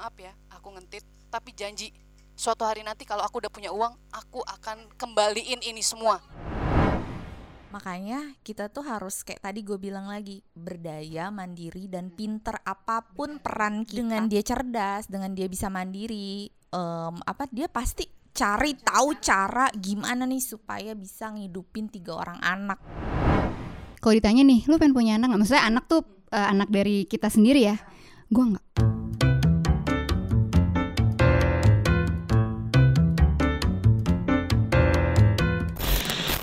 maaf ya aku ngentit tapi janji suatu hari nanti kalau aku udah punya uang aku akan kembaliin ini semua Makanya kita tuh harus kayak tadi gue bilang lagi berdaya, mandiri dan pinter apa pun peran kita. Dengan dia cerdas, dengan dia bisa mandiri, em, apa dia pasti cari tahu cara gimana nih supaya bisa ngidupin tiga orang anak. Kalau ditanya nih, lu pengen punya anak nggak? Maksudnya anak tuh eh, anak dari kita sendiri ya? Gua nggak.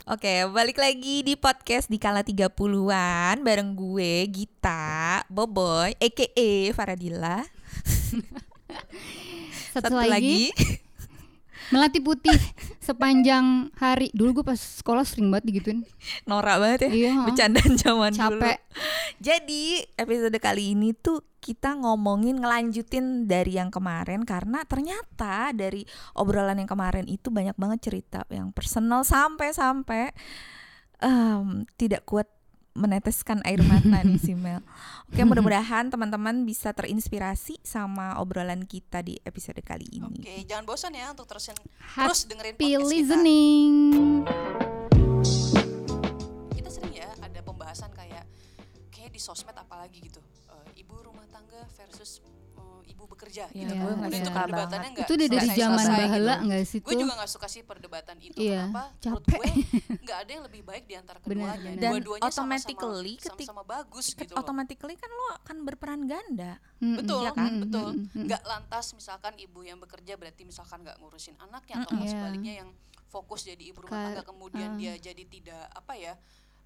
Oke, balik lagi di podcast di kala 30-an bareng gue Gita, Boboy, aka Faradila. Satu, lagi, melati putih sepanjang hari. Dulu gue pas sekolah sering banget digituin. Norak banget ya. Iya. Bercandaan zaman dulu. Capek. Jadi episode kali ini tuh kita ngomongin ngelanjutin dari yang kemarin karena ternyata dari obrolan yang kemarin itu banyak banget cerita yang personal sampai-sampai em, tidak kuat meneteskan air mata nih si Mel. Oke, mudah-mudahan teman-teman bisa terinspirasi sama obrolan kita di episode kali ini. oke jangan bosan ya untuk terusin Happy terus dengerin podcast kita listening. kita sering ya ada pembahasan kayak kayak di sosmed apalagi gitu eh, ibu rumah tangga versus ibu bekerja Iya, gitu gue nggak Udah itu perdebatannya banget. nggak Itu udah dari zaman selesai-selesai bahala gitu. nggak sih gue juga nggak suka sih perdebatan itu Iya, kenapa menurut capek. gue nggak ada yang lebih baik di antara keduanya benar. Dan dua-duanya automatically sama-sama, ketik- sama-sama bagus Ket- gitu loh. Automatically kan lo akan berperan ganda. Mm-mm. betul Iya kan? betul Mm-mm, mm-mm. nggak lantas misalkan ibu yang bekerja berarti misalkan nggak ngurusin anaknya atau Iya. sebaliknya yang fokus jadi ibu rumah tangga kemudian ah. dia jadi tidak apa ya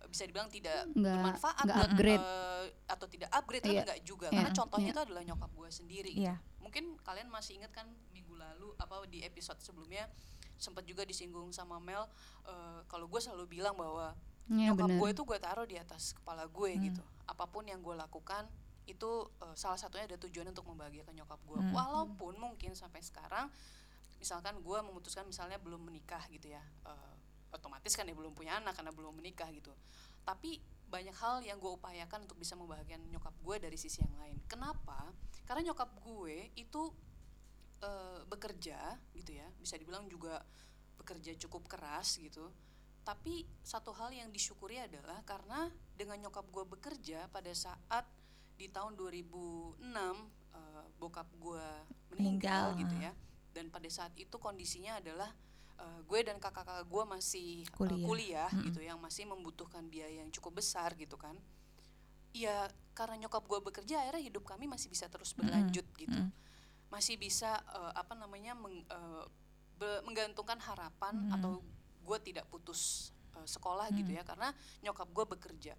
bisa dibilang tidak Nggak- bermanfaat nggak dan, upgrade. eh, atau tidak upgrade kan Iya. enggak juga Iya, karena contohnya iya. itu adalah nyokap gue sendiri gitu. Iya. mungkin kalian masih ingat kan minggu lalu apa di episode sebelumnya sempat juga disinggung sama Mel eh, kalau gue selalu bilang bahwa Iya nyokap gue itu gue taruh di atas kepala gue Hmm. gitu apa pun yang gue lakukan itu eh, salah satunya ada tujuan untuk membahagiakan nyokap gue Hmm. walaupun mungkin sampai sekarang misalkan gue memutuskan misalnya belum menikah gitu ya eh, otomatis kan ya belum punya anak karena belum menikah gitu. Tapi banyak hal yang gue upayakan untuk bisa membahagiakan nyokap gue dari sisi yang lain. Kenapa? Karena nyokap gue itu eh, bekerja gitu ya bisa dibilang juga bekerja cukup keras gitu. Tapi satu hal yang disyukuri adalah karena dengan nyokap gue bekerja pada saat di tahun 2006 eh, bokap gue meninggal, Meninggal, gitu ya. Dan pada saat itu kondisinya adalah eh, gue dan kakak-kakak gue masih eh, Kuliah. kuliah Mm-mm. gitu yang masih membutuhkan biaya yang cukup besar gitu kan ya karena nyokap gue bekerja akhirnya hidup kami masih bisa terus berlanjut gitu mm. masih bisa eh, apa namanya meng- be- menggantungkan harapan Mm. atau gue tidak putus eh, sekolah gitu Mm. ya karena nyokap gue bekerja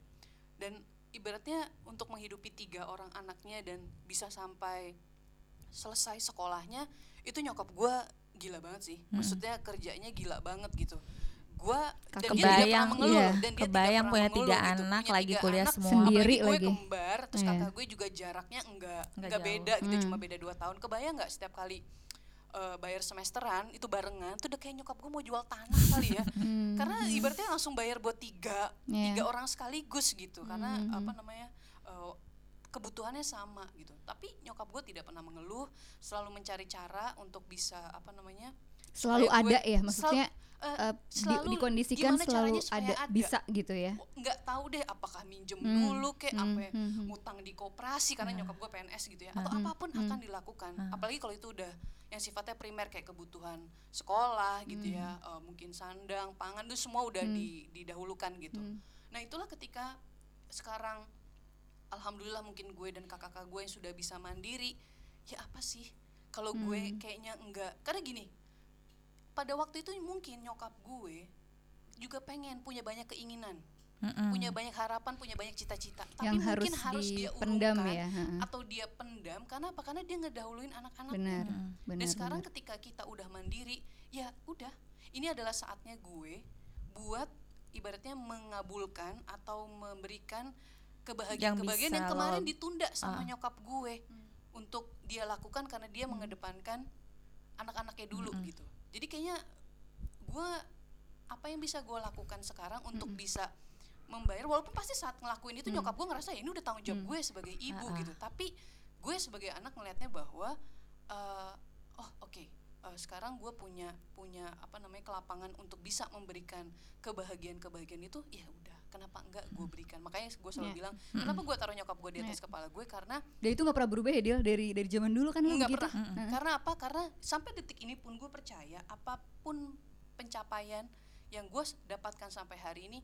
dan ibaratnya untuk menghidupi tiga orang anaknya dan bisa sampai selesai sekolahnya itu nyokap gue gila banget sih Mm. maksudnya kerjanya gila banget gitu gue dan Kakak dia tidak kebayang, pernah mengeluh iya. dan dia Kebayang punya mengeluh tiga gitu. anak, Punya lagi tiga kuliah anak, semua. Sendiri gue lagi. kembar terus Iya. kakak gue juga jaraknya enggak Nggak enggak jauh. beda gitu Hmm. cuma beda dua tahun kebayang nggak setiap kali eh, bayar semesteran itu barengan tuh udah kayak nyokap gue mau jual tanah kali ya Hmm. karena ibaratnya langsung bayar buat tiga Iya. tiga orang sekaligus gitu karena Hmm. apa namanya kebutuhannya sama gitu tapi nyokap gue tidak pernah mengeluh selalu mencari cara untuk bisa apa namanya selalu ada ya maksudnya eh, eh, di- selalu dikondisikan selalu ada, ada. bisa gitu ya nggak tahu deh apakah minjem Hmm, dulu kayak hmm, apa ya, hmm, hmm. ngutang di koperasi karena Nah. nyokap gue PNS gitu ya atau Hmm, apa pun hmm. akan dilakukan Hmm. apalagi kalau itu udah yang sifatnya primer kayak kebutuhan sekolah gitu ya eh, mungkin sandang pangan itu semua udah Hmm. di- didahulukan gitu Hmm. nah itulah ketika sekarang alhamdulillah mungkin gue dan kakak-kakak gue yang sudah bisa mandiri ya apa sih kalau gue Hmm. kayaknya enggak karena gini pada waktu itu mungkin nyokap gue juga pengen punya banyak keinginan Mm-mm. punya banyak harapan, punya banyak cita-cita. Tapi yang harus mungkin harus dia dipendam urungkan ya atau dia pendam karena apa? Karena dia ngedahuluin anak-anak. benar benar Dan sekarang benar. ketika kita udah mandiri, ya udah, ini adalah saatnya gue buat ibaratnya mengabulkan atau memberikan kebahagiaan-kebahagiaan yang kemarin lo- ditunda sama Ah. nyokap gue untuk dia lakukan karena dia mengedepankan anak-anaknya dulu Mm-mm. gitu. Jadi kayaknya gue apa yang bisa gue lakukan sekarang untuk Mm-mm. bisa membayar walaupun pasti saat ngelakuin itu Mm. nyokap gue ngerasa ya ini udah tanggung jawab Mm. gue sebagai ibu Ah-ah. gitu tapi gue sebagai anak ngelihatnya bahwa eh, oh oke eh, sekarang gue punya punya apa namanya kelapangan untuk bisa memberikan kebahagiaan kebahagiaan itu ya udah kenapa enggak gue berikan? Makanya gue selalu Ya. bilang kenapa gue taruh nyokap gue di atas kepala gue karena Dan itu nggak pernah berubah ya Dil? Dari dari zaman dulu kan nggak gitu. pernah. Karena apa? Karena sampai detik ini pun gue percaya apa pun pencapaian yang gue dapatkan sampai hari ini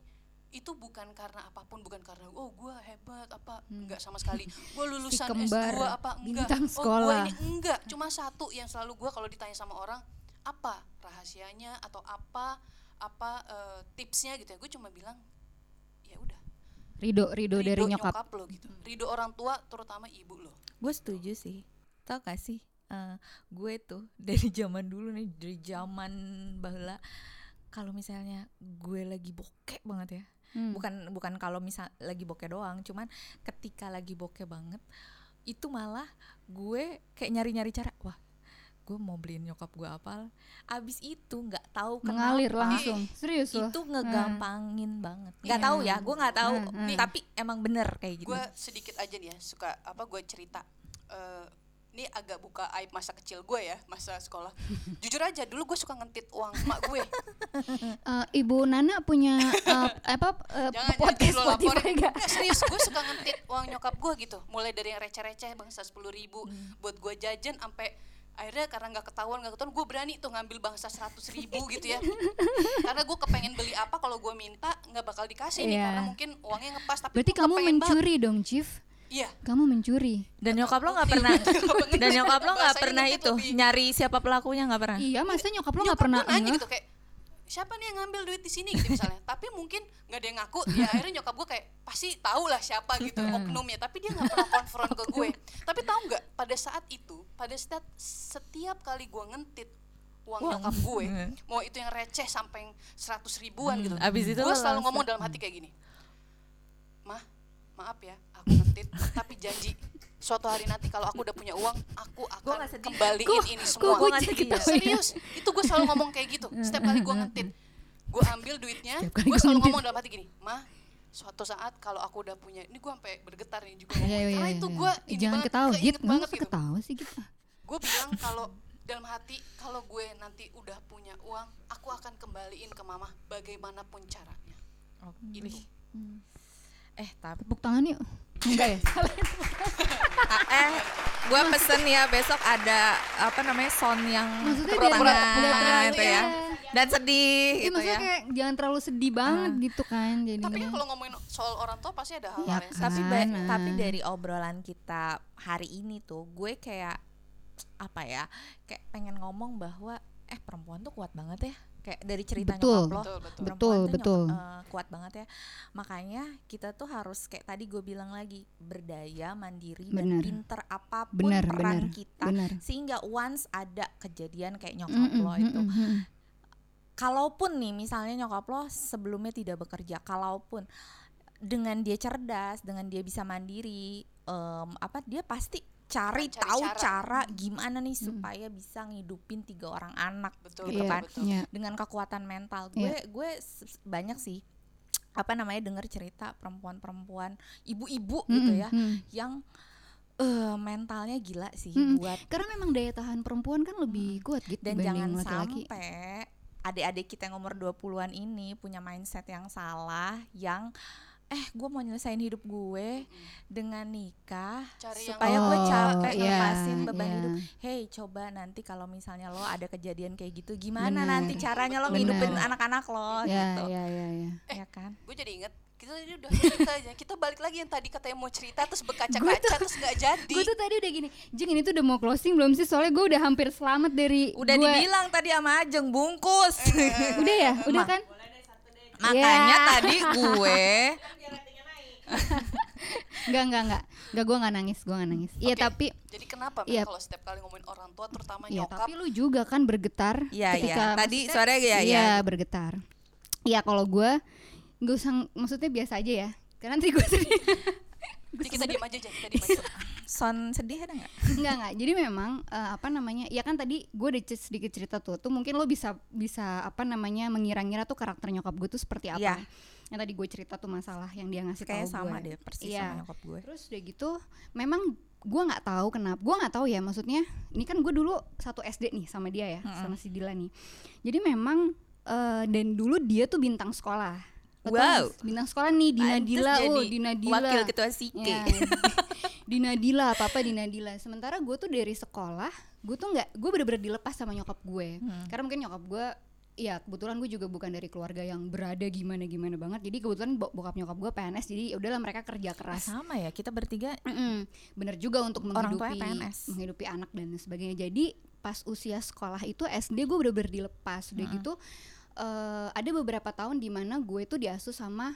itu bukan karena apa pun bukan karena oh gue hebat apa enggak sama sekali. Gue lulusan kembar, S2 apa enggak. oh gue ini enggak. Cuma satu yang selalu gue kalau ditanya sama orang apa rahasianya? atau apa apa eh, tipsnya? gitu ya. Gue cuma bilang Rido, Rido, dari nyokap. lo gitu ridho orang tua terutama ibu lo gue setuju sih tau gak sih Eh, gue tuh dari zaman dulu nih dari zaman bahula kalau misalnya gue lagi bokeh banget ya Hmm. bukan bukan kalau misal lagi bokeh doang cuman ketika lagi bokeh banget itu malah gue kayak nyari nyari cara wah gue mau beliin nyokap gue apal abis itu nggak tahu Mengalir kenapa langsung. Serius loh. itu ngegampangin banget nggak Iya. tahu ya gue nggak tahu Hmm, hmm. tapi emang bener kayak gitu gue sedikit aja nih ya suka apa gue cerita Eh, ini agak buka aib masa kecil gue ya masa sekolah jujur aja dulu gue suka ngentit uang emak gue Eh, Ibu Nana punya eh, apa eh, jangan podcast jangan Spotify gak? Nggak, serius gue suka ngentit uang nyokap gue gitu mulai dari yang receh-receh bangsa sepuluh ribu Hmm. buat gue jajan sampai akhirnya karena nggak ketahuan nggak ketahuan gue berani tuh ngambil bangsa seratus ribu gitu ya karena gue kepengen beli apa kalau gue minta nggak bakal dikasih nih Iya. karena mungkin uangnya ngepas tapi Berarti kamu kepengen banget. mencuri dong, Chief. iya Kamu mencuri. dan nyokap lo nggak pernah dan nyokap lo nggak pernah itu lebih- nyari siapa pelakunya nggak pernah Iya, masa nyokap lo nggak pernah nanya gitu kayak siapa nih yang ngambil duit di sini? Gitu misalnya. Tapi mungkin nggak ada yang ngaku. Ya akhirnya nyokap gue kayak pasti tahu lah siapa gitu oknumnya. Tapi dia nggak pernah konfront ke gue. Tapi tahu nggak pada saat itu pada saat setiap kali gue ngentit uang Uang. nyokap gue Hmm. mau itu yang receh sampai seratus ribuan gitu Abis itu gue selalu ngomong dalam hati kayak gini mah maaf ya aku ngentit tapi janji suatu hari nanti kalau aku udah punya uang aku akan kembaliin ini semua. gue nggak sedih ya? serius? Itu gue selalu ngomong kayak gitu. Setiap kali gue ngentit gue ambil duitnya gue selalu ngomong dalam hati gini mah suatu saat kalau aku udah punya ini gue sampai bergetar nih juga ngomong Iya, iya, karena iya, itu gue Jangan ketawa, Git. keinget Nggak banget usah gitu. ketawa sih, Git. gue bilang kalau dalam hati kalau gue nanti udah punya uang aku akan kembaliin ke mama bagaimanapun caranya. Itu eh tapi Tepuk tangan yuk. Enggak ya? eh gue pesen ya besok ada apa namanya sound yang Maksudnya tepuk tangan gitu ya iya. dan sedih Iya, gitu maksudnya ya kayak jangan terlalu sedih banget gitu kan jadi tapi kan kalau ngomongin soal orang tua pasti ada hal-hal Ya yang kan. tapi ba- Nah. tapi dari obrolan kita hari ini tuh gue kayak apa ya kayak pengen ngomong bahwa eh perempuan tuh kuat banget ya kayak dari cerita Betul. nyokap lo betul betul Betul, tuh betul. nyokap- eh, kuat banget ya makanya kita tuh harus kayak tadi gue bilang lagi berdaya mandiri Bener. dan pinter apa pun Bener, peran bener, kita benar. sehingga once ada kejadian kayak nyokap Mm-mm, lo itu mm-mm, mm-mm. kalaupun nih misalnya nyokap lo sebelumnya tidak bekerja kalaupun dengan dia cerdas dengan dia bisa mandiri em, apa dia pasti cari, Cari tahu cara. cara. gimana nih supaya bisa ngidupin tiga orang anak betul gitu betul, kan betul. Iya. dengan kekuatan mental gue gue s- banyak sih apa namanya dengar cerita perempuan-perempuan ibu-ibu gitu Mm-mm, ya mm. yang eh mentalnya gila sih Mm-mm. buat Karena memang daya tahan perempuan kan lebih kuat gitu dan jangan laki-laki. sampai adik-adik kita yang umur 20-an ini punya mindset yang salah yang eh gue mau nyelesain hidup gue dengan nikah Cari yang supaya gue Oh, capek iya, ngelepasin beban iya. hidup. Hey coba nanti kalau misalnya lo ada kejadian kayak gitu gimana Bener. nanti caranya lo ngidupin anak-anak lo Ya, gitu. ya, ya, ya. ya kan? gue jadi inget kita tadi udah cerita aja. Kita balik lagi yang tadi katanya mau cerita terus berkaca-kaca terus nggak jadi. Gue tuh tadi udah gini, Jeng ini tuh udah mau closing belum sih? Soalnya gue udah hampir selamat dari udah gua- dibilang tadi sama Ajeng bungkus. Udah ya, udah Ma- kan? Makanya Ya. tadi gue Enggak, enggak, enggak. Enggak gue enggak nangis, gue enggak nangis. Iya, Oke. tapi jadi kenapa Iya. kalau setiap kali ngomongin orang tua terutama Iya, nyokap tapi lu juga kan bergetar Iya, ketika iya. Tadi suaranya ya, Iya, ya. bergetar. Iya, kalau gue gak usah maksudnya biasa aja ya. Karena nanti gue sedih. Jadi kita diem aja aja kita diem aja son sedih ada nggak Enggak, enggak. Jadi memang eh, apa namanya? Ya kan tadi gue udah sedikit cerita tuh. Tuh mungkin lo bisa bisa apa namanya mengira-ngira tuh karakter nyokap gue tuh seperti apa. Iya. yang tadi gue cerita tuh masalah yang dia ngasih kayak tahu sama gue deh persis Iya. sama nyokap gue Terus udah gitu, memang gue nggak tahu kenapa. Gue nggak tahu ya, maksudnya ini kan gue dulu satu SD nih sama dia ya, Mm-mm. sama si Dila nih. Jadi memang eh, dan dulu dia tuh bintang sekolah. Wow. bintang sekolah nih Dina Pantes Dila, oh Dina Dila. wakil ketua Sike Ya, Dina Dila, apa apa Dina Dila. Sementara gue tuh dari sekolah, gue tuh nggak, gue bener-bener dilepas sama nyokap gue. Hmm. Karena mungkin nyokap gue ya kebetulan gue juga bukan dari keluarga yang berada gimana gimana banget jadi kebetulan bo- bokap nyokap gue PNS jadi ya udahlah mereka kerja Ah, keras sama ya kita bertiga Mm-mm. bener juga untuk menghidupi PNS. menghidupi anak dan sebagainya jadi pas usia sekolah itu SD gue bener-bener dilepas udah gitu eh, ada beberapa tahun di mana gue tuh diasuh sama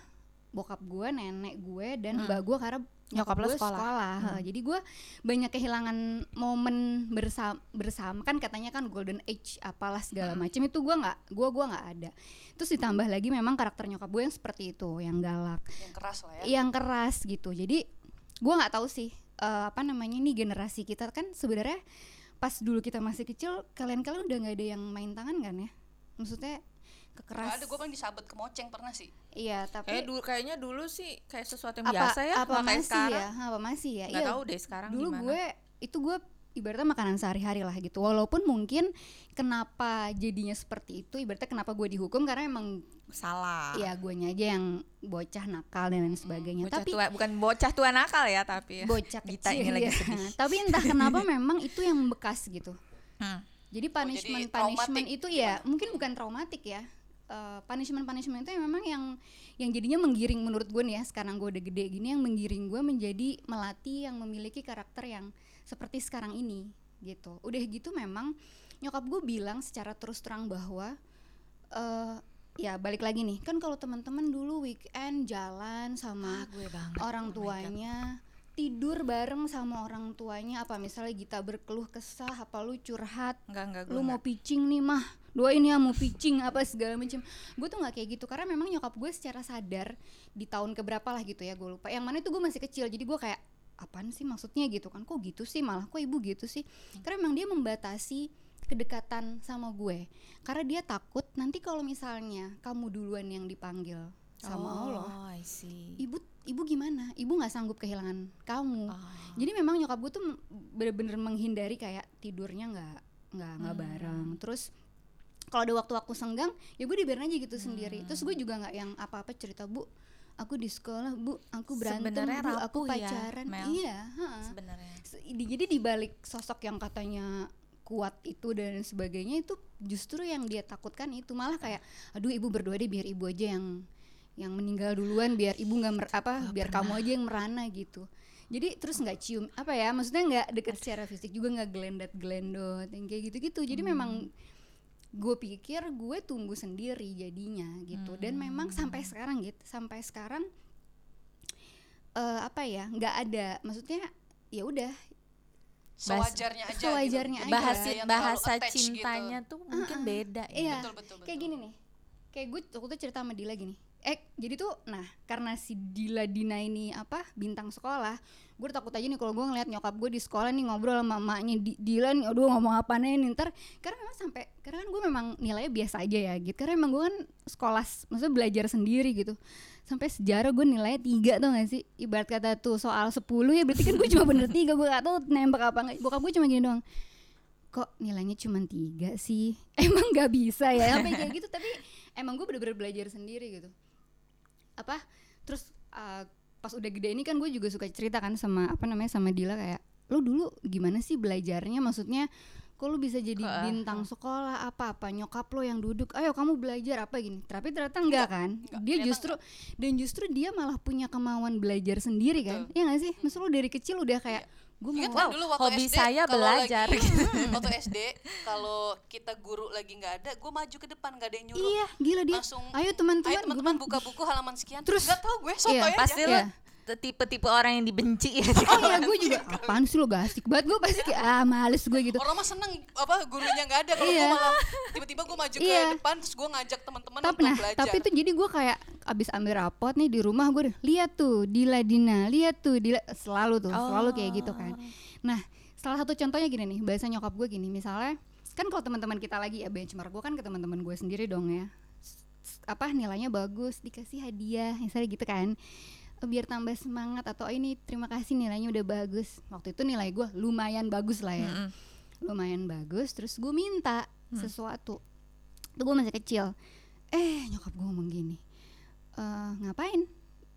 bokap gue nenek gue dan mbak gue karena Nyokap lo gue sekolah. Heeh, jadi gue banyak kehilangan momen bersama bersama kan katanya kan golden age apalah segala macam itu gue nggak gue gua nggak ada. Terus ditambah lagi memang karakter nyokap gue yang seperti itu yang galak. Yang keras lah ya. Yang keras gitu. Jadi gue nggak tahu sih eh, apa namanya nih generasi kita kan sebenarnya pas dulu kita masih kecil kalian-kalian udah nggak ada yang main tangan kan ya? Maksudnya Kekeras. Ada gue paling disabet ke moceng pernah sih. Iya tapi kayak dulu kayaknya dulu sih kayak sesuatu yang apa biasa ya apa masih sekarang. ya? Apa masih ya? Nggak Iya, tahu deh sekarang dulu gimana. gue itu gue ibaratnya makanan sehari-hari lah gitu. Walaupun mungkin kenapa jadinya seperti itu ibaratnya kenapa gue dihukum karena emang salah. ya guanya aja yang bocah nakal dan lain sebagainya. bocah tapi tua bukan bocah tua nakal ya tapi ya. bocah Gita kecil ini lagi ya. sedih. tapi entah kenapa memang itu yang membekas gitu. Hmm. jadi Oh, jadi punishment traumatik punishment itu ya mungkin bukan traumatik ya punishment punishment itu yang memang yang yang jadinya menggiring menurut gue nih ya sekarang gue udah gede gini yang menggiring gue menjadi melati yang memiliki karakter yang seperti sekarang ini gitu. Udah gitu memang nyokap gue bilang secara terus terang bahwa eh ya balik lagi nih kan kalau teman-teman dulu weekend jalan sama Ah, gue banget. orang Oh tuanya tidur bareng sama orang tuanya. Apa misalnya Gita berkeluh kesah apa lu curhat enggak enggak lu mau pitching nih mah. Doain ya mau pitching apa segala macam gue tuh nggak kayak gitu karena memang nyokap gue secara sadar di tahun keberapa lah gitu ya gue lupa. Yang mana itu gue masih kecil jadi gue kayak apaan sih maksudnya? gitu kan. Kok gitu sih? Malah kok ibu gitu sih? Karena memang dia membatasi kedekatan sama gue. Karena dia takut nanti kalau misalnya kamu duluan yang dipanggil sama Allah oh, I see. ibu ibu gimana ibu nggak sanggup kehilangan kamu Oh. jadi memang nyokap gue tuh bener-bener menghindari kayak tidurnya nggak nggak nggak Hmm. bareng terus kalau ada waktu-waktu senggang ya gue dibiarin aja gitu sendiri terus Hmm. gue juga nggak yang apa-apa cerita bu aku di sekolah bu aku berantem Sebenarnya bu aku ya, pacaran Mel. iya sebenarnya Se- di- jadi dibalik sosok yang katanya kuat itu dan sebagainya itu justru yang dia takutkan itu malah kayak aduh ibu berdoa deh biar ibu aja yang yang meninggal duluan biar ibu nggak mer- apa biar kamu aja yang merana gitu. Jadi terus nggak cium apa ya maksudnya nggak deket secara fisik juga nggak gelendat gelendot yang kayak gitu gitu jadi memang gue pikir gue tumbuh sendiri jadinya gitu. Dan memang sampai sekarang gitu sampai sekarang eh apa ya nggak ada maksudnya ya udah. Sewajarnya aja sewajarnya gitu. aja. Bahasa yang bahasa cintanya gitu. tuh mungkin beda ya. Iya. betul betul betul. kayak gini nih. Kayak gue waktu itu cerita sama Dila gini eh jadi tuh nah karena si Dila Dina ini apa bintang sekolah gue takut aja nih kalau gue ngeliat nyokap gue di sekolah nih ngobrol sama emaknya Di- Dila nih aduh ngomong apa nih ntar. Karena memang sampai karena kan gue memang nilainya biasa aja ya gitu. Karena emang gue kan sekolah maksudnya belajar sendiri gitu. Sampai sejarah gue nilainya tiga tuh gak sih? Ibarat kata tuh soal 10 ya berarti kan gue cuma bener tiga gue gak tahu nembak apa enggak bokap gue cuma gini doang kok nilainya cuma tiga sih? Emang nggak bisa ya sampai kayak gitu tapi emang gue bener-bener belajar sendiri gitu apa terus uh, pas udah gede ini kan gue juga suka cerita kan sama apa namanya sama Dila kayak lu dulu gimana sih belajarnya? Maksudnya kok lu bisa jadi bintang sekolah? Apa apa? Nyokap lo yang duduk ayo kamu belajar apa gini. Tapi ternyata enggak kan? Enggak, dia justru dan justru dia malah punya kemauan belajar sendiri kan? Ya nggak sih? Maksud lu dari kecil udah kayak gue mau Wow, kan dulu waktu hobi SD, saya kalau belajar. lagi, waktu SD kalau kita guru lagi nggak ada gue maju ke depan nggak ada yang nyuruh. Iya gila dia. Langsung ayo teman-teman bilang, buka buku halaman sekian Terus- nggak tahu gue soto iya, aja. pasti Iya. Tipe-tipe orang yang dibenci ya Oh iya gue juga apaan sih lo gak asik banget gue pasti kayak ah males gue gitu. orang mah seneng apa gurunya nggak ada kalau Iya. gue malah tiba-tiba gue maju Iya. ke depan terus gue ngajak teman-teman untuk nah belajar tapi itu jadi gue kayak abis ambil rapot nih di rumah gue lihat tuh Dila Dina lihat tuh Dila selalu tuh selalu kayak gitu kan. Nah salah satu contohnya gini nih bahasa nyokap gue gini misalnya kan kalau teman-teman kita lagi ya benchmark gue kan ke teman-teman gue sendiri dong ya. Apa nilainya bagus dikasih hadiah misalnya gitu kan biar tambah semangat atau "Oh, ini terima kasih nilainya udah bagus. Waktu itu nilai gue lumayan bagus lah ya. Mm-mm. lumayan bagus terus gue minta Hmm. sesuatu. Itu gue masih kecil. Eh nyokap gue ngomong gini "Eh, ngapain?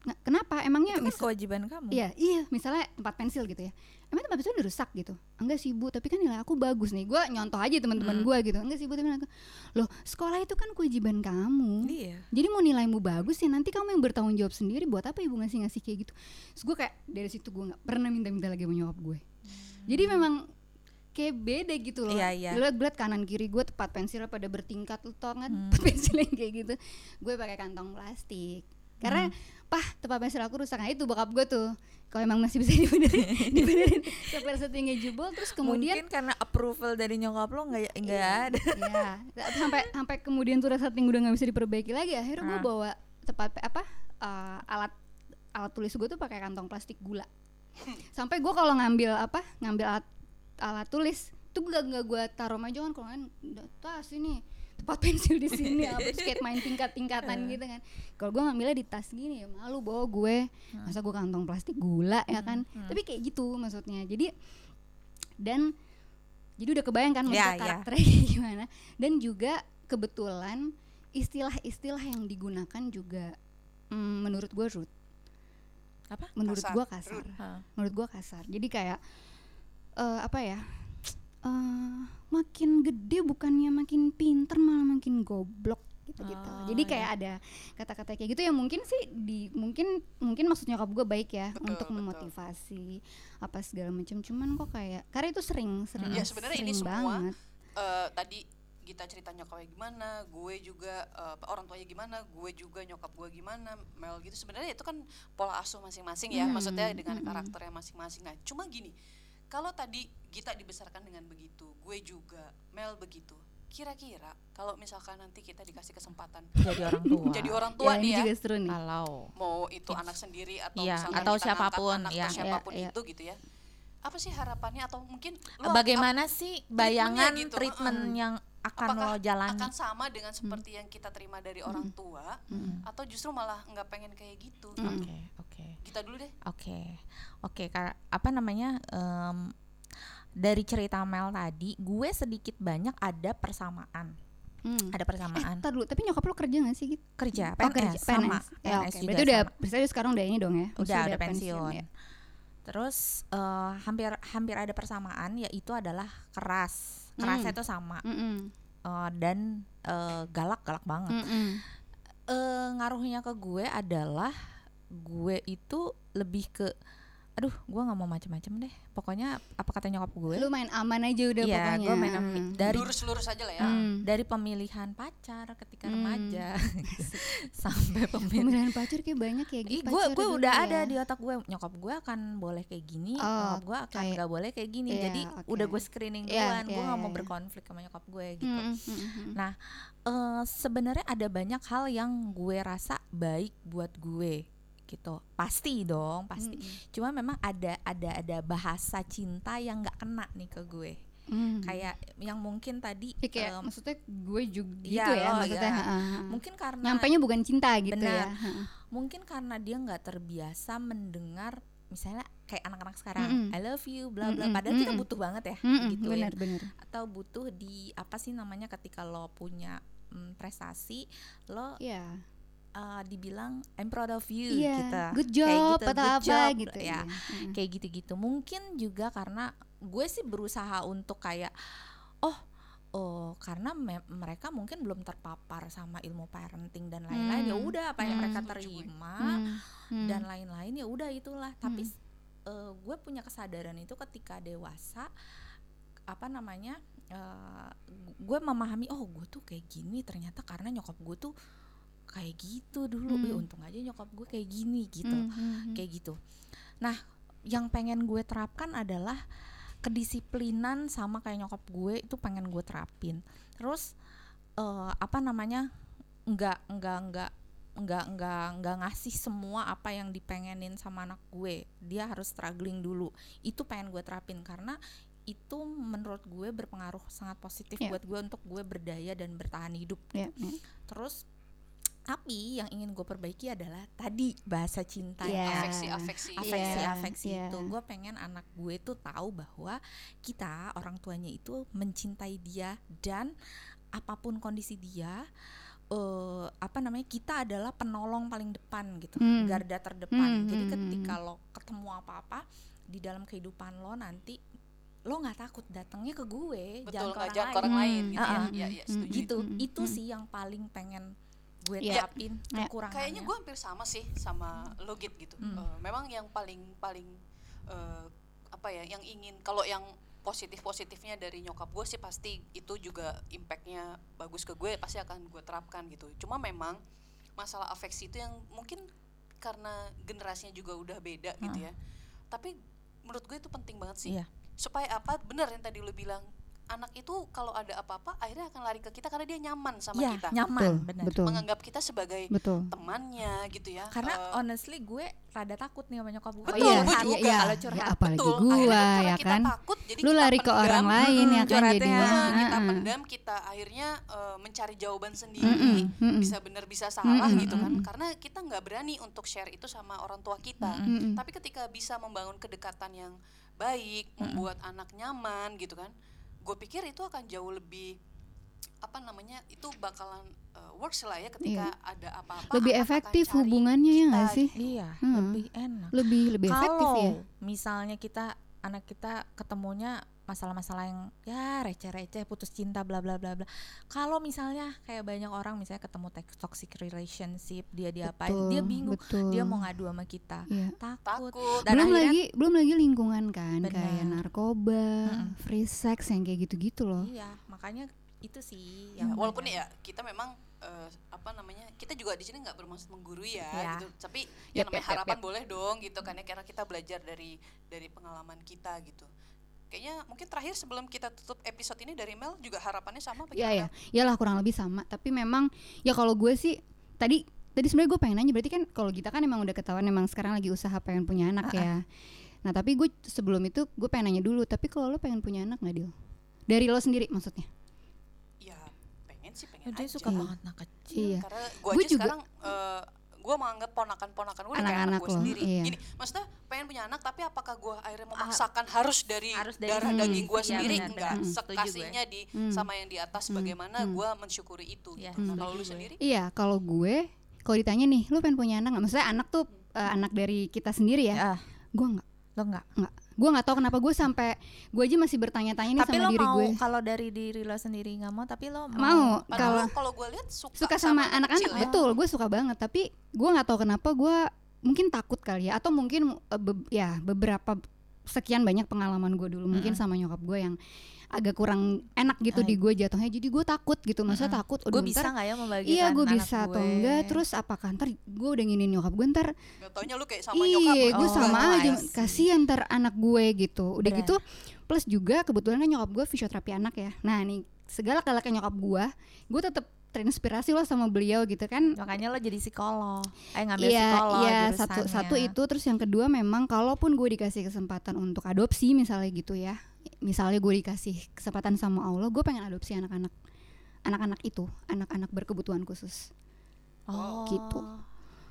Nga- kenapa? Emangnya itu kan mis- kewajiban kamu. Iya, iya, misalnya tempat pensil gitu ya. Emang tempat pensil udah rusak gitu? Enggak sih bu, tapi kan nilai aku bagus nih. Gue nyontoh aja teman-teman Hmm. gue gitu. Enggak sih bu, tapi aku, loh sekolah itu kan kewajiban kamu. iya Jadi mau nilaimu bagus ya nanti kamu yang bertanggung jawab sendiri. Buat apa ibu ngasih ngasih kayak gitu? Terus gue kayak dari situ gue nggak pernah minta-minta lagi sama nyokap gue. Jadi memang kayak beda gitu loh. Iya, iya. Gue liat kanan kiri gue tempat pensilnya pada bertingkat lu tau kan Hmm. pensil yang kayak gitu. Gue pakai kantong plastik. Karena pah tempat pensil aku rusak. Nah itu bokap gue tuh. Kalau emang masih bisa dibenerin dibenerin. Sampai settingnya jebol terus kemudian mungkin karena approval dari nyokap lo nggak nggak ada. ya sampai sampai kemudian tuh setting udah nggak bisa diperbaiki lagi akhirnya gue Ah. bawa tempat apa eh, alat alat tulis gue tuh pakai kantong plastik gula. Sampai gue kalau ngambil apa ngambil alat alat tulis tuh gak nggak gue taruh majongan kalau kan "Udah, tas ini tempat pensil di sini apa kayak main tingkat-tingkatan gitu kan. Kalau gue ngambilnya di tas gini ya malu bawa gue. Masa gue kantong plastik gula ya kan? tapi kayak gitu maksudnya. Jadi dan jadi udah kebayang kan maksudnya Ya, ya. karakternya kayak gimana? Dan juga kebetulan istilah-istilah yang digunakan juga mm, menurut gue rude. Apa? Menurut Kasar, gue kasar. Rude. Hah. menurut gue kasar. Jadi kayak eh, apa ya eh, makin gede bukannya makin pinter malah makin goblok gitu gitu Oh, jadi kayak ada kata-kata kayak gitu yang mungkin sih di mungkin mungkin maksud nyokap gue baik ya Betul, untuk betul. memotivasi apa segala macam cuman kok kayak karena itu sering sering Ya, sebenarnya ini semua banget. Eh, tadi kita cerita nyokapnya gimana, gue juga apa, orang tuanya gimana, gue juga nyokap gue gimana, Mel gitu. Sebenarnya itu kan pola asuh masing-masing ya, Hmm, maksudnya dengan hmm. karakternya masing-masing. Nah, cuma gini, kalau tadi kita dibesarkan dengan begitu, gue juga, Mel begitu. Kira-kira kalau misalkan nanti kita dikasih kesempatan jadi orang tua jadi orang ya tua ini nih ya, juga seru nih kalau mau itu anak sendiri atau misalkan atau siapa pun, anak ya. atau siapa pun Iya, iya. itu gitu ya. Apa sih harapannya atau mungkin bagaimana sih bayangan gitu, treatment heeh. yang akan apakah lo jalani akan sama dengan seperti yang kita terima dari orang tua Mm. atau justru malah nggak pengen kayak gitu oke oke kita dulu deh Oke, oke. Kar- apa namanya? em, dari cerita Mel tadi, gue sedikit banyak ada persamaan. Hmm. Ada Eh, persamaan. ntar dulu, tapi nyokap lo kerja gak sih gitu? kerja, Oh, PNS, kerja, sama. Ya, PNS oke. juga Berarti udah, sama. berarti sekarang udah ini dong ya? Udah ada pensiun. ya. Terus eh, hampir hampir ada persamaan, yaitu adalah keras. Kerasnya Hmm. itu sama Mm-mm. eh, dan eh, galak galak banget. Mm-mm. Eh, ngaruhnya ke gue adalah gue itu lebih ke, aduh, gue nggak mau macem-macem deh. Pokoknya apa kata nyokap gue? Lu main aman aja udah Iya, pokoknya. gue main Hmm. dari lurus-lurus aja lah ya Hmm. dari pemilihan pacar ketika Hmm. remaja sampai pemilihan Pemilihan pacar kayak banyak ya gitu. gue gue udah ya. ada di otak gue nyokap gue akan boleh kayak gini Oh, nyokap gue akan nggak boleh kayak gini Iya, jadi oke. udah gue screening Iya, duluan gue iya, nggak mau iya. berkonflik sama nyokap gue gitu Mm, mm. Nah, eh, sebenarnya ada banyak hal yang gue rasa baik buat gue gitu pasti dong pasti Mm, cuma memang ada ada ada bahasa cinta yang nggak kena nih ke gue mm. kayak yang mungkin tadi Ya, kayak em, maksudnya gue juga gitu iya, ya lo, maksudnya. iya. ha. mungkin karena Nyampainya bukan cinta gitu Benar. ya. mungkin karena dia nggak terbiasa mendengar misalnya kayak anak-anak sekarang Mm-mm. I love you bla bla padahal kita mm-mm. butuh banget ya Mm-mm, gitu benar benar. atau butuh di apa sih namanya ketika lo punya mm, prestasi lo Iya. Uh, dibilang I'm proud of you Iya. gitu Good Kayak job gitu, atau good apa job, gitu ya ya. Mm. kayak gitu-gitu mungkin juga karena gue sih berusaha untuk kayak oh oh karena me- mereka mungkin belum terpapar sama ilmu parenting dan lain-lain ya Hmm. udah apa yang Hmm. mereka terima Hmm, hmm. dan lain-lain ya udah itulah tapi Hmm. eh, gue punya kesadaran itu ketika dewasa apa namanya eh, gue memahami oh gue tuh kayak gini ternyata karena nyokap gue tuh kayak gitu dulu Hmm. Eh, untung aja nyokap gue kayak gini gitu Hmm, hmm, hmm. kayak gitu nah yang pengen gue terapkan adalah kedisiplinan sama kayak nyokap gue itu pengen gue terapin terus eh, apa namanya nggak nggak nggak nggak nggak nggak ngasih semua apa yang dipengenin sama anak gue dia harus struggling dulu itu pengen gue terapin karena itu menurut gue berpengaruh sangat positif Iya. buat gue untuk gue berdaya dan bertahan hidup Ya, ya. terus Tapi yang ingin gue perbaiki adalah tadi bahasa cinta Iya. yang afeksi afeksi. Afeksi Iya, afeksi iya. itu gue pengen anak gue tuh tahu bahwa kita orang tuanya itu mencintai dia dan apa pun kondisi dia eh apa namanya kita adalah penolong paling depan gitu Hmm. garda terdepan. Hmm, jadi hmm, ketika hmm. lo ketemu apa-apa di dalam kehidupan lo nanti lo nggak takut datangnya ke gue betul jangan ke orang jangan lain. orang lain Hmm, gitu ya. Setuju. Gitu. Hmm, itu hmm. sih yang paling pengen gue Iya. terapin Ya. kekurangannya kayaknya gue hampir sama sih sama lo Git gitu Hmm. Eh, memang yang paling paling eh, apa ya yang ingin kalau yang positif positifnya dari nyokap gue sih pasti itu juga impactnya bagus ke gue pasti akan gue terapkan gitu cuma memang masalah afeksi itu yang mungkin karena generasinya juga udah beda gitu ya tapi menurut gue itu penting banget sih Iya. supaya apa bener yang tadi lo bilang anak itu kalau ada apa-apa akhirnya akan lari ke kita karena dia nyaman sama Iya, kita nyaman betul benar betul menganggap kita sebagai betul temannya gitu ya karena Eh, honestly gue rada takut nih sama nyokap gue Betul, iya, gue iya, juga. iya. Kalau Ya, curhat. apalagi betul akhirnya karena ya kita kan takut jadi lu kita lari ke pendam. orang lain ya kan jadinya Nah, kita pendam kita akhirnya eh, mencari jawaban sendiri Mm-mm, mm-mm. bisa benar bisa salah Mm-mm, gitu kan mm-mm. karena kita nggak berani untuk share itu sama orang tua kita Mm-mm. tapi ketika bisa membangun kedekatan yang baik membuat anak nyaman gitu kan gue pikir itu akan jauh lebih apa namanya itu bakalan eh, works lah ya ketika ada apa-apa lebih efektif hubungannya ya nggak sih gitu. iya Hmm. lebih enak lebih lebih efektif kalau ya misalnya kita anak kita ketemunya masalah-masalah yang ya receh-receh putus cinta bla bla bla bla kalau misalnya kayak banyak orang misalnya ketemu toxic relationship dia diapain Betul, dia bingung betul. dia mau ngadu sama kita Iya. takut, takut Dan belum akhirnya- lagi belum lagi lingkungan kan Benar. kayak narkoba Mm-mm. free sex yang kayak gitu-gitu loh iya makanya itu sih Ya, yang walaupun benar. ya kita memang eh, apa namanya kita juga di sini nggak bermaksud menggurui ya Ya. gitu. Tapi Yap, yang namanya yap, harapan yap. boleh dong gitu kan ya karena kita belajar dari dari pengalaman kita gitu. Kayaknya mungkin terakhir sebelum kita tutup episode ini dari Mel juga harapannya sama apa ya ya iyalah kurang lebih sama. Tapi memang ya kalau gue sih tadi tadi sebenarnya gue pengen nanya berarti kan kalau kita kan emang udah ketahuan emang sekarang lagi usaha pengen punya anak ya. Nah tapi gue sebelum itu gue pengen nanya dulu tapi kalau lo pengen punya anak nggak Dil? dari lo sendiri maksudnya? ya sih pengen Ya, dia aja suka Iya. banget anak kecil iya karena gue Gua aja juga- sekarang eh, gue menganggap ponakan-ponakan gue kayak Anak-anak anak gue sendiri iya. gini maksudnya pengen punya anak tapi apakah gue akhirnya memaksakan harus dari, harus dari darah sini. daging gue Iya, sendiri benar, enggak benar. Gue. sekasihnya di Hmm. sama yang di atas Hmm. bagaimana Hmm. gue mensyukuri itu Iya, gitu. Nah, setuju kalau lu gue. sendiri Iya, kalau gue kalau ditanya nih, lu pengen punya anak nggak? Maksudnya anak tuh eh, anak dari kita sendiri ya? Ah. Gue nggak, lo nggak nggak. Gue nggak tahu kenapa gue sampai gue aja masih bertanya-tanya nih tapi sama lo diri mau gue. kalau dari diri lo sendiri nggak mau tapi lo Mau, kalau kalau gue lihat suka, suka sama anak anak-anak ya. betul, gue suka banget. Tapi gue nggak tahu kenapa gue mungkin takut kali ya, atau mungkin eh, be- ya beberapa sekian banyak pengalaman gue dulu mungkin sama nyokap gue yang agak kurang enak gitu Ah. di gue jatuhnya. Jadi gue takut gitu, maksudnya takut. gue "Aduh, bisa nggak ya membagikan Iya gue bisa atau gue? enggak Terus apakah ntar gue udah nginin nyokap gue ntar Gak taunya lu kayak sama nyokap Iya, gue Oh, sama I aja. Kasihan ntar anak gue gitu. Udah Benar. gitu, plus juga kebetulan kan nyokap gue fisioterapi anak ya. Nah nih segala galaknya nyokap gue, gue tetap terinspirasi loh sama beliau gitu kan. makanya lo jadi psikolog eh ngambil Iya, psikolog iya satu satu itu terus yang kedua memang kalaupun gue dikasih kesempatan untuk adopsi misalnya gitu ya, misalnya gue dikasih kesempatan sama Allah, gue pengen adopsi anak-anak anak-anak itu, anak-anak berkebutuhan khusus. oh gitu.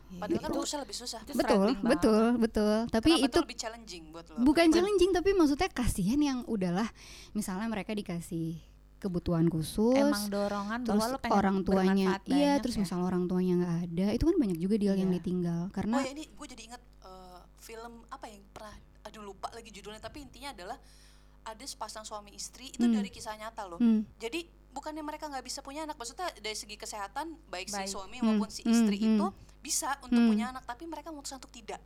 Iya, padahal kan itu- urusnya lebih susah itu Betul, banget. betul, betul. Tapi Kenapa itu lebih challenging buat lo bukan challenging tapi maksudnya kasihan yang udahlah misalnya mereka dikasih kebutuhan khusus emang dorongan terus bahwa lo pengen orang tuanya iya terus ya. misalnya orang tuanya nggak ada itu kan banyak juga dia yang Iya. ditinggal oh karena ya ini gue jadi inget eh, film apa yang pernah aduh lupa lagi judulnya tapi intinya adalah ada sepasang suami istri itu Hmm. dari kisah nyata loh Hmm, jadi bukannya mereka nggak bisa punya anak maksudnya dari segi kesehatan baik, Baik. si suami Hmm, maupun si hmm, istri hmm. itu bisa untuk Hmm. punya anak tapi mereka memutuskan untuk tidak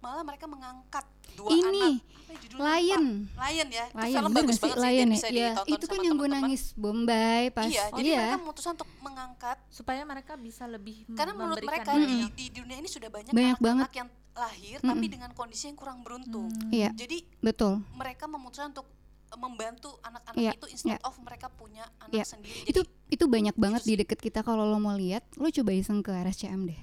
malah mereka mengangkat dua Ini, anak. Apa ya Lion Lupa. Lion. Ya. Itu Lion. film bener bagus sih? banget sih Lion dan ya? bisa Iya, ditonton itu kan sama yang gue nangis Bombay pas. Iya jadi iya. mereka memutuskan untuk mengangkat. Supaya mereka bisa lebih karena menurut mereka banyak. di, di dunia ini sudah banyak, Banyak anak-anak yang lahir tapi Mm-mm. dengan kondisi yang kurang beruntung. Iya. Jadi betul. mereka memutuskan untuk membantu anak-anak Iya, itu instead iya. of mereka punya anak Iya. sendiri. Itu jadi itu banyak banget itu di deket kita kalau lo mau lihat lo coba iseng ke RSCM deh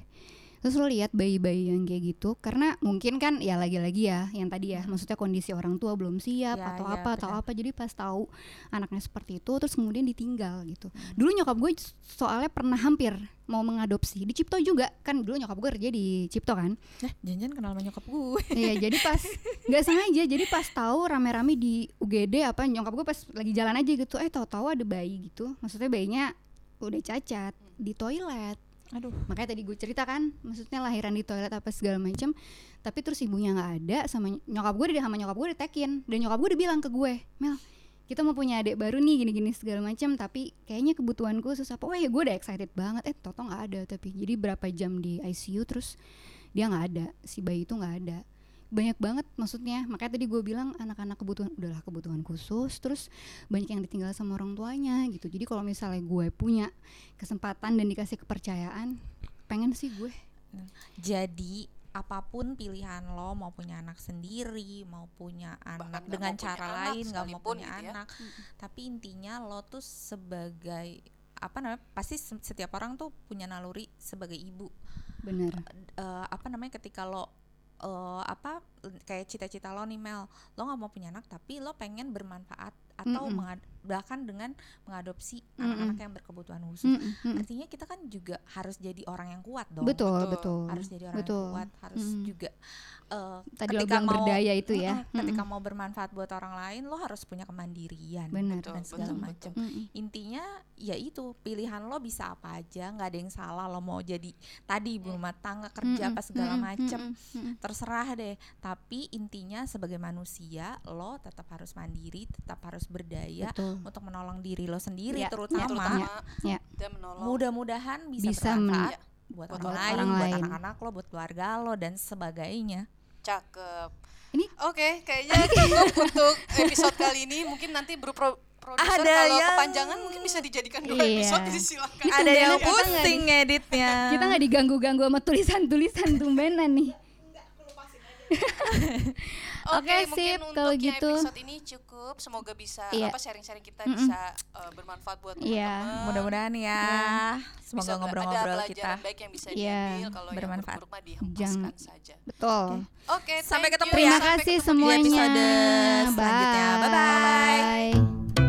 terus lo lihat bayi-bayi yang kayak gitu karena mungkin kan ya lagi-lagi ya yang tadi ya maksudnya kondisi orang tua belum siap Ya, atau ya, apa atau apa jadi pas tahu anaknya seperti itu terus kemudian ditinggal gitu. Dulu nyokap gue soalnya pernah hampir mau mengadopsi di Cipto juga kan dulu nyokap gue kerja di Cipto kan? Eh, janjian kenal sama nyokap gue. Iya jadi pas nggak sengaja jadi pas tahu rame-rame di UGD apa nyokap gue pas lagi jalan aja gitu eh tahu-tahu ada bayi gitu. Maksudnya bayinya udah cacat di toilet Aduh. makanya tadi gue cerita kan maksudnya lahiran di toilet apa segala macam tapi terus ibunya nggak ada sama ny- nyokap gue udah sama nyokap gue ditekin dan nyokap gue udah bilang ke gue Mel kita mau punya adik baru nih gini-gini segala macam tapi kayaknya kebutuhan khusus apa wah ya gue udah excited banget eh toto nggak ada tapi jadi berapa jam di ICU terus dia nggak ada si bayi itu nggak ada banyak banget maksudnya makanya tadi gue bilang anak-anak kebutuhan udahlah kebutuhan khusus terus banyak yang ditinggal sama orang tuanya gitu jadi kalau misalnya gue punya kesempatan dan dikasih kepercayaan pengen sih gue Jadi apa pun pilihan lo mau punya anak sendiri, mau punya anak nggak dengan mau punya cara anak lain, nggak mau punya gitu ya. anak. Tapi intinya lo tuh sebagai apa namanya? Pasti se- setiap orang tuh punya naluri sebagai ibu. bener Eh, apa namanya ketika lo eh, apa kayak cita-cita lo nih Mel, lo nggak mau punya anak tapi lo pengen bermanfaat atau Mm-mm. mengad- bahkan dengan mengadopsi Mm-mm. anak-anak yang berkebutuhan khusus. Mm-mm. Artinya kita kan juga harus jadi orang yang kuat dong betul Betul. betul harus jadi orang betul yang kuat harus Mm. juga eh, tadi lo bilang berdaya itu ya Mm-mm, ketika mau bermanfaat buat orang lain lo harus punya kemandirian Benar. dan segala betul, macam Mm-mm. intinya ya itu pilihan lo bisa apa aja nggak ada yang salah lo mau jadi tadi ibu rumah tangga kerja Mm-mm, apa segala macam mm-mm. terserah deh tapi intinya sebagai manusia lo tetap harus mandiri tetap harus berdaya betul untuk menolong diri lo sendiri Ya, terutama. terutama Ya. dan menolong. Mudah-mudahan bisa, Bisa bermanfaat men- buat, buat orang, orang lain, buat anak-anak lo, buat keluarga lo dan sebagainya. cakep. Ini- oke kayaknya cukup untuk episode kali ini. Mungkin nanti bro pro- produser Ada kalau yang- kepanjangan mungkin bisa dijadikan dua Iya. episode jadi silakan Ada yang bener, kita nggak pusing ngeditnya. kita nggak diganggu-ganggu sama tulisan-tulisan tumbenan nih Oke, mungkin sip, untuk kalau yang gitu. episode ini cukup semoga bisa Iya. apa sharing-sharing kita Mm-mm. bisa eh, bermanfaat buat Iya. teman-teman Mudah-mudahan ya. Bisa Semoga ngobrol-ngobrol kita. baik yang bisa Iya, diambil kalau yang bermanfaat. buruk-buruk mah dihempaskan Jangan- saja betul oke Sampai thank ketemu you. ya. terima Sampai kasih ketemu di semuanya episode selanjutnya. Bye-bye. Bye.